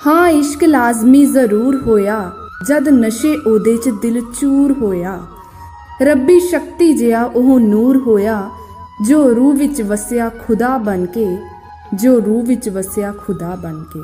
ਹਾਂ ਇਸ਼ਕ ਲਾਜ਼ਮੀ ਜ਼ਰੂਰ ਹੋਇਆ ਜਦ ਨਸ਼ੇ ਉਹਦੇ 'ਚ ਦਿਲ ਚੂਰ ਹੋਇਆ ਰੱਬੀ ਸ਼ਕਤੀ ਜਿਹਾ ਉਹ ਨੂਰ ਹੋਇਆ ਜੋ ਰੂਹ ਵਿੱਚ ਵਸਿਆ ਖੁਦਾ ਬਣ ਕੇ ਜੋ ਰੂਹ ਵਿੱਚ ਵਸਿਆ ਖੁਦਾ ਬਣ ਕੇ